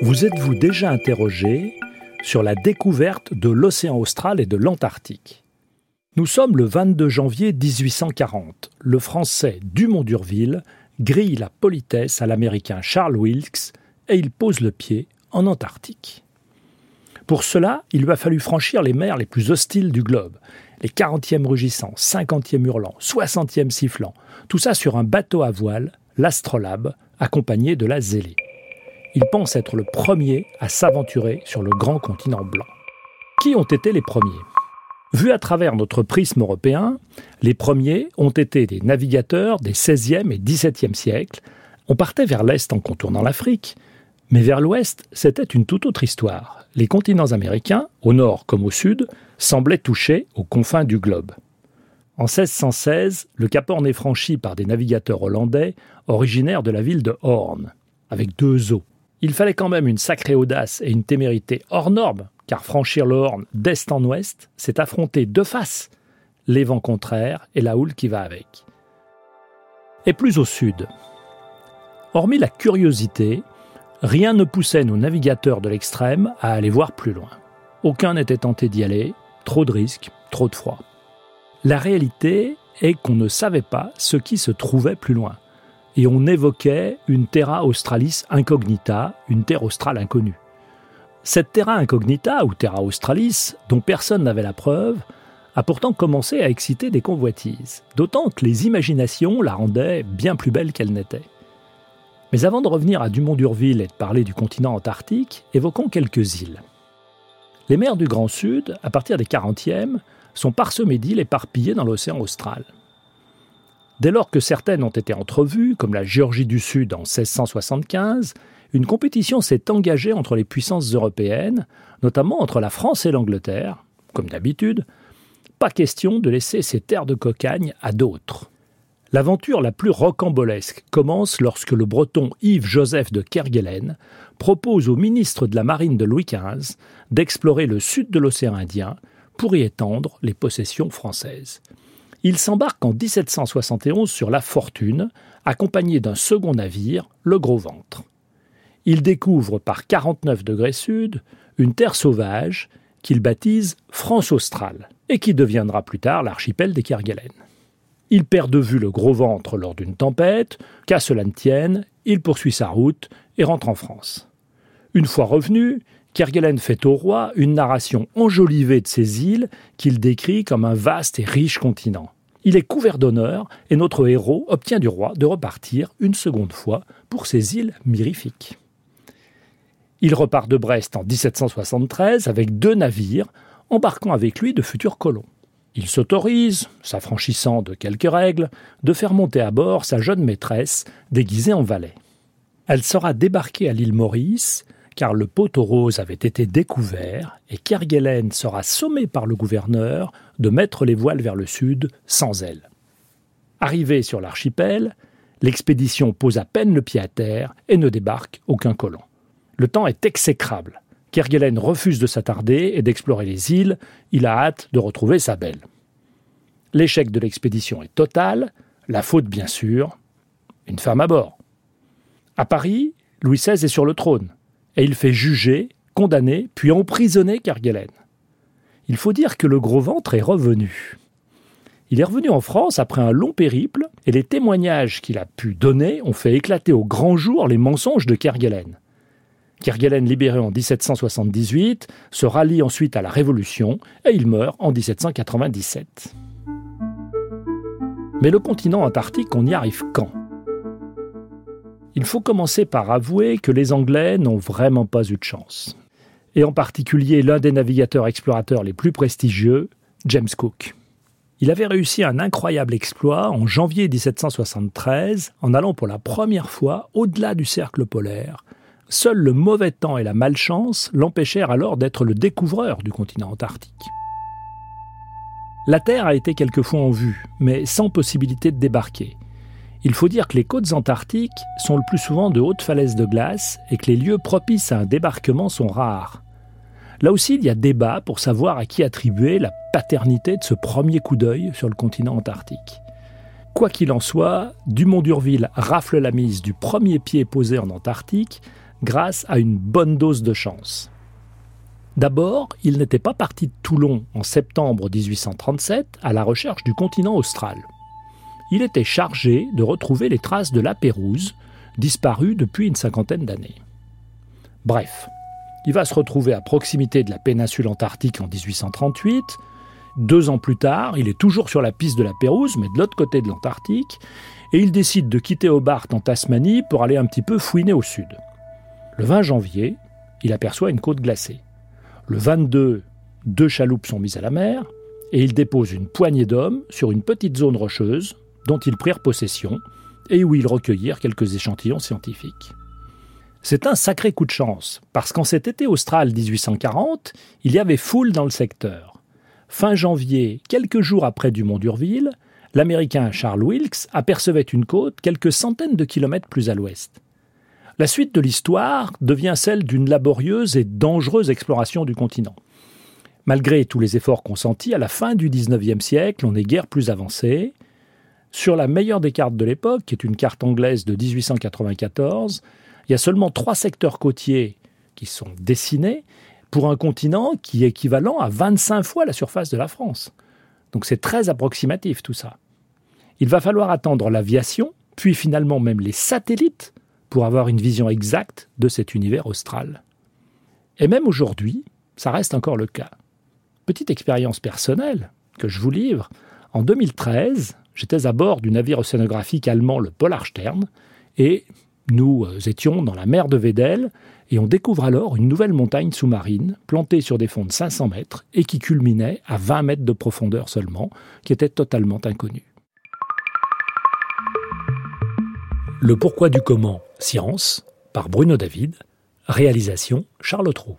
Vous êtes-vous déjà interrogé sur la découverte de l'océan austral et de l'Antarctique? Nous sommes le 22 janvier 1840. Le français Dumont d'Urville grille la politesse à l'américain Charles Wilkes et il pose le pied en Antarctique. Pour cela, il lui a fallu franchir les mers les plus hostiles du globe. Les 40e rugissants, 50e hurlants, 60e sifflants. Tout ça sur un bateau à voile, l'Astrolabe, accompagné de la Zélée. Il pense être le premier à s'aventurer sur le grand continent blanc. Qui ont été les premiers? Vu à travers notre prisme européen, les premiers ont été des navigateurs des 16e et 17e siècles. On partait vers l'est en contournant l'Afrique, mais vers l'ouest, c'était une toute autre histoire. Les continents américains, au nord comme au sud, semblaient touchés aux confins du globe. En 1616, le Cap Horn est franchi par des navigateurs hollandais originaires de la ville de Horn, avec deux eaux. Il fallait quand même une sacrée audace et une témérité hors norme, car franchir le Horn d'est en ouest, c'est affronter de face les vents contraires et la houle qui va avec. Et plus au sud. Hormis la curiosité, Rien ne poussait nos navigateurs de l'extrême à aller voir plus loin. Aucun n'était tenté d'y aller, trop de risques, trop de froid. La réalité est qu'on ne savait pas ce qui se trouvait plus loin. Et on évoquait une Terra Australis incognita, une terre australe inconnue. Cette Terra incognita, ou Terra Australis, dont personne n'avait la preuve, a pourtant commencé à exciter des convoitises, d'autant que les imaginations la rendaient bien plus belle qu'elle n'était. Mais avant de revenir à Dumont d'Urville et de parler du continent antarctique, évoquons quelques îles. Les mers du Grand Sud, à partir des 40e, sont parsemées d'îles éparpillées dans l'océan austral. Dès lors que certaines ont été entrevues, comme la Géorgie du Sud en 1675, une compétition s'est engagée entre les puissances européennes, notamment entre la France et l'Angleterre, comme d'habitude. Pas question de laisser ces terres de cocagne à d'autres. L'aventure la plus rocambolesque commence lorsque le breton Yves-Joseph de Kerguelen propose au ministre de la Marine de Louis XV d'explorer le sud de l'océan Indien pour y étendre les possessions françaises. Il s'embarque en 1771 sur la Fortune, accompagné d'un second navire, le Gros Ventre. Il découvre par 49 degrés sud une terre sauvage qu'il baptise France australe et qui deviendra plus tard l'archipel des Kerguelen. Il perd de vue le gros ventre lors d'une tempête, qu'à cela ne tienne, il poursuit sa route et rentre en France. Une fois revenu, Kerguelen fait au roi une narration enjolivée de ces îles qu'il décrit comme un vaste et riche continent. Il est couvert d'honneur et notre héros obtient du roi de repartir une seconde fois pour ces îles mirifiques. Il repart de Brest en 1773 avec deux navires, embarquant avec lui de futurs colons. Il s'autorise, s'affranchissant de quelques règles, de faire monter à bord sa jeune maîtresse, déguisée en valet. Elle sera débarquée à l'île Maurice, car le poteau rose avait été découvert, et Kerguelen sera sommé par le gouverneur de mettre les voiles vers le sud sans elle. Arrivée sur l'archipel, l'expédition pose à peine le pied à terre et ne débarque aucun colon. Le temps est exécrable. Kerguelen refuse de s'attarder et d'explorer les îles, il a hâte de retrouver sa belle. L'échec de l'expédition est total, la faute bien sûr, une femme à bord. À Paris, Louis XVI est sur le trône, et il fait juger, condamner, puis emprisonner Kerguelen. Il faut dire que le gros ventre est revenu. Il est revenu en France après un long périple, et les témoignages qu'il a pu donner ont fait éclater au grand jour les mensonges de Kerguelen. Kerguelen, libéré en 1778, se rallie ensuite à la Révolution et il meurt en 1797. Mais le continent antarctique, on y arrive quand? Il faut commencer par avouer que les Anglais n'ont vraiment pas eu de chance. Et en particulier l'un des navigateurs explorateurs les plus prestigieux, James Cook. Il avait réussi un incroyable exploit en janvier 1773 en allant pour la première fois au-delà du cercle polaire Seul le mauvais temps et la malchance l'empêchèrent alors d'être le découvreur du continent antarctique. La Terre a été quelquefois en vue, mais sans possibilité de débarquer. Il faut dire que les côtes antarctiques sont le plus souvent de hautes falaises de glace et que les lieux propices à un débarquement sont rares. Là aussi, il y a débat pour savoir à qui attribuer la paternité de ce premier coup d'œil sur le continent antarctique. Quoi qu'il en soit, Dumont d'Urville rafle la mise du premier pied posé en Antarctique grâce à une bonne dose de chance. D'abord, il n'était pas parti de Toulon en septembre 1837 à la recherche du continent austral. Il était chargé de retrouver les traces de la Pérouse, disparue depuis une cinquantaine d'années. Bref, il va se retrouver à proximité de la péninsule antarctique en 1838. Deux ans plus tard, il est toujours sur la piste de la Pérouse, mais de l'autre côté de l'Antarctique, et il décide de quitter Hobart en Tasmanie pour aller un petit peu fouiner au sud. Le 20 janvier, il aperçoit une côte glacée. Le 22, deux chaloupes sont mises à la mer, et il dépose une poignée d'hommes sur une petite zone rocheuse dont ils prirent possession et où ils recueillirent quelques échantillons scientifiques. C'est un sacré coup de chance, parce qu'en cet été austral 1840, il y avait foule dans le secteur. Fin janvier, quelques jours après Dumont d'Urville, l'Américain Charles Wilkes apercevait une côte quelques centaines de kilomètres plus à l'ouest. La suite de l'histoire devient celle d'une laborieuse et dangereuse exploration du continent. Malgré tous les efforts consentis, à la fin du XIXe siècle, on est guère plus avancé. Sur la meilleure des cartes de l'époque, qui est une carte anglaise de 1894, il y a seulement trois secteurs côtiers qui sont dessinés pour un continent qui est équivalent à 25 fois la surface de la France. Donc c'est très approximatif tout ça. Il va falloir attendre l'aviation, puis finalement même les satellites, pour avoir une vision exacte de cet univers austral. Et même aujourd'hui, ça reste encore le cas. Petite expérience personnelle que je vous livre, en 2013, j'étais à bord du navire océanographique allemand le Polarstern, et nous euh, étions dans la mer de Vedel et on découvre alors une nouvelle montagne sous-marine plantée sur des fonds de 500 mètres et qui culminait à 20 mètres de profondeur seulement, qui était totalement inconnue. Le pourquoi du comment, science, par Bruno David, réalisation Charles Trou.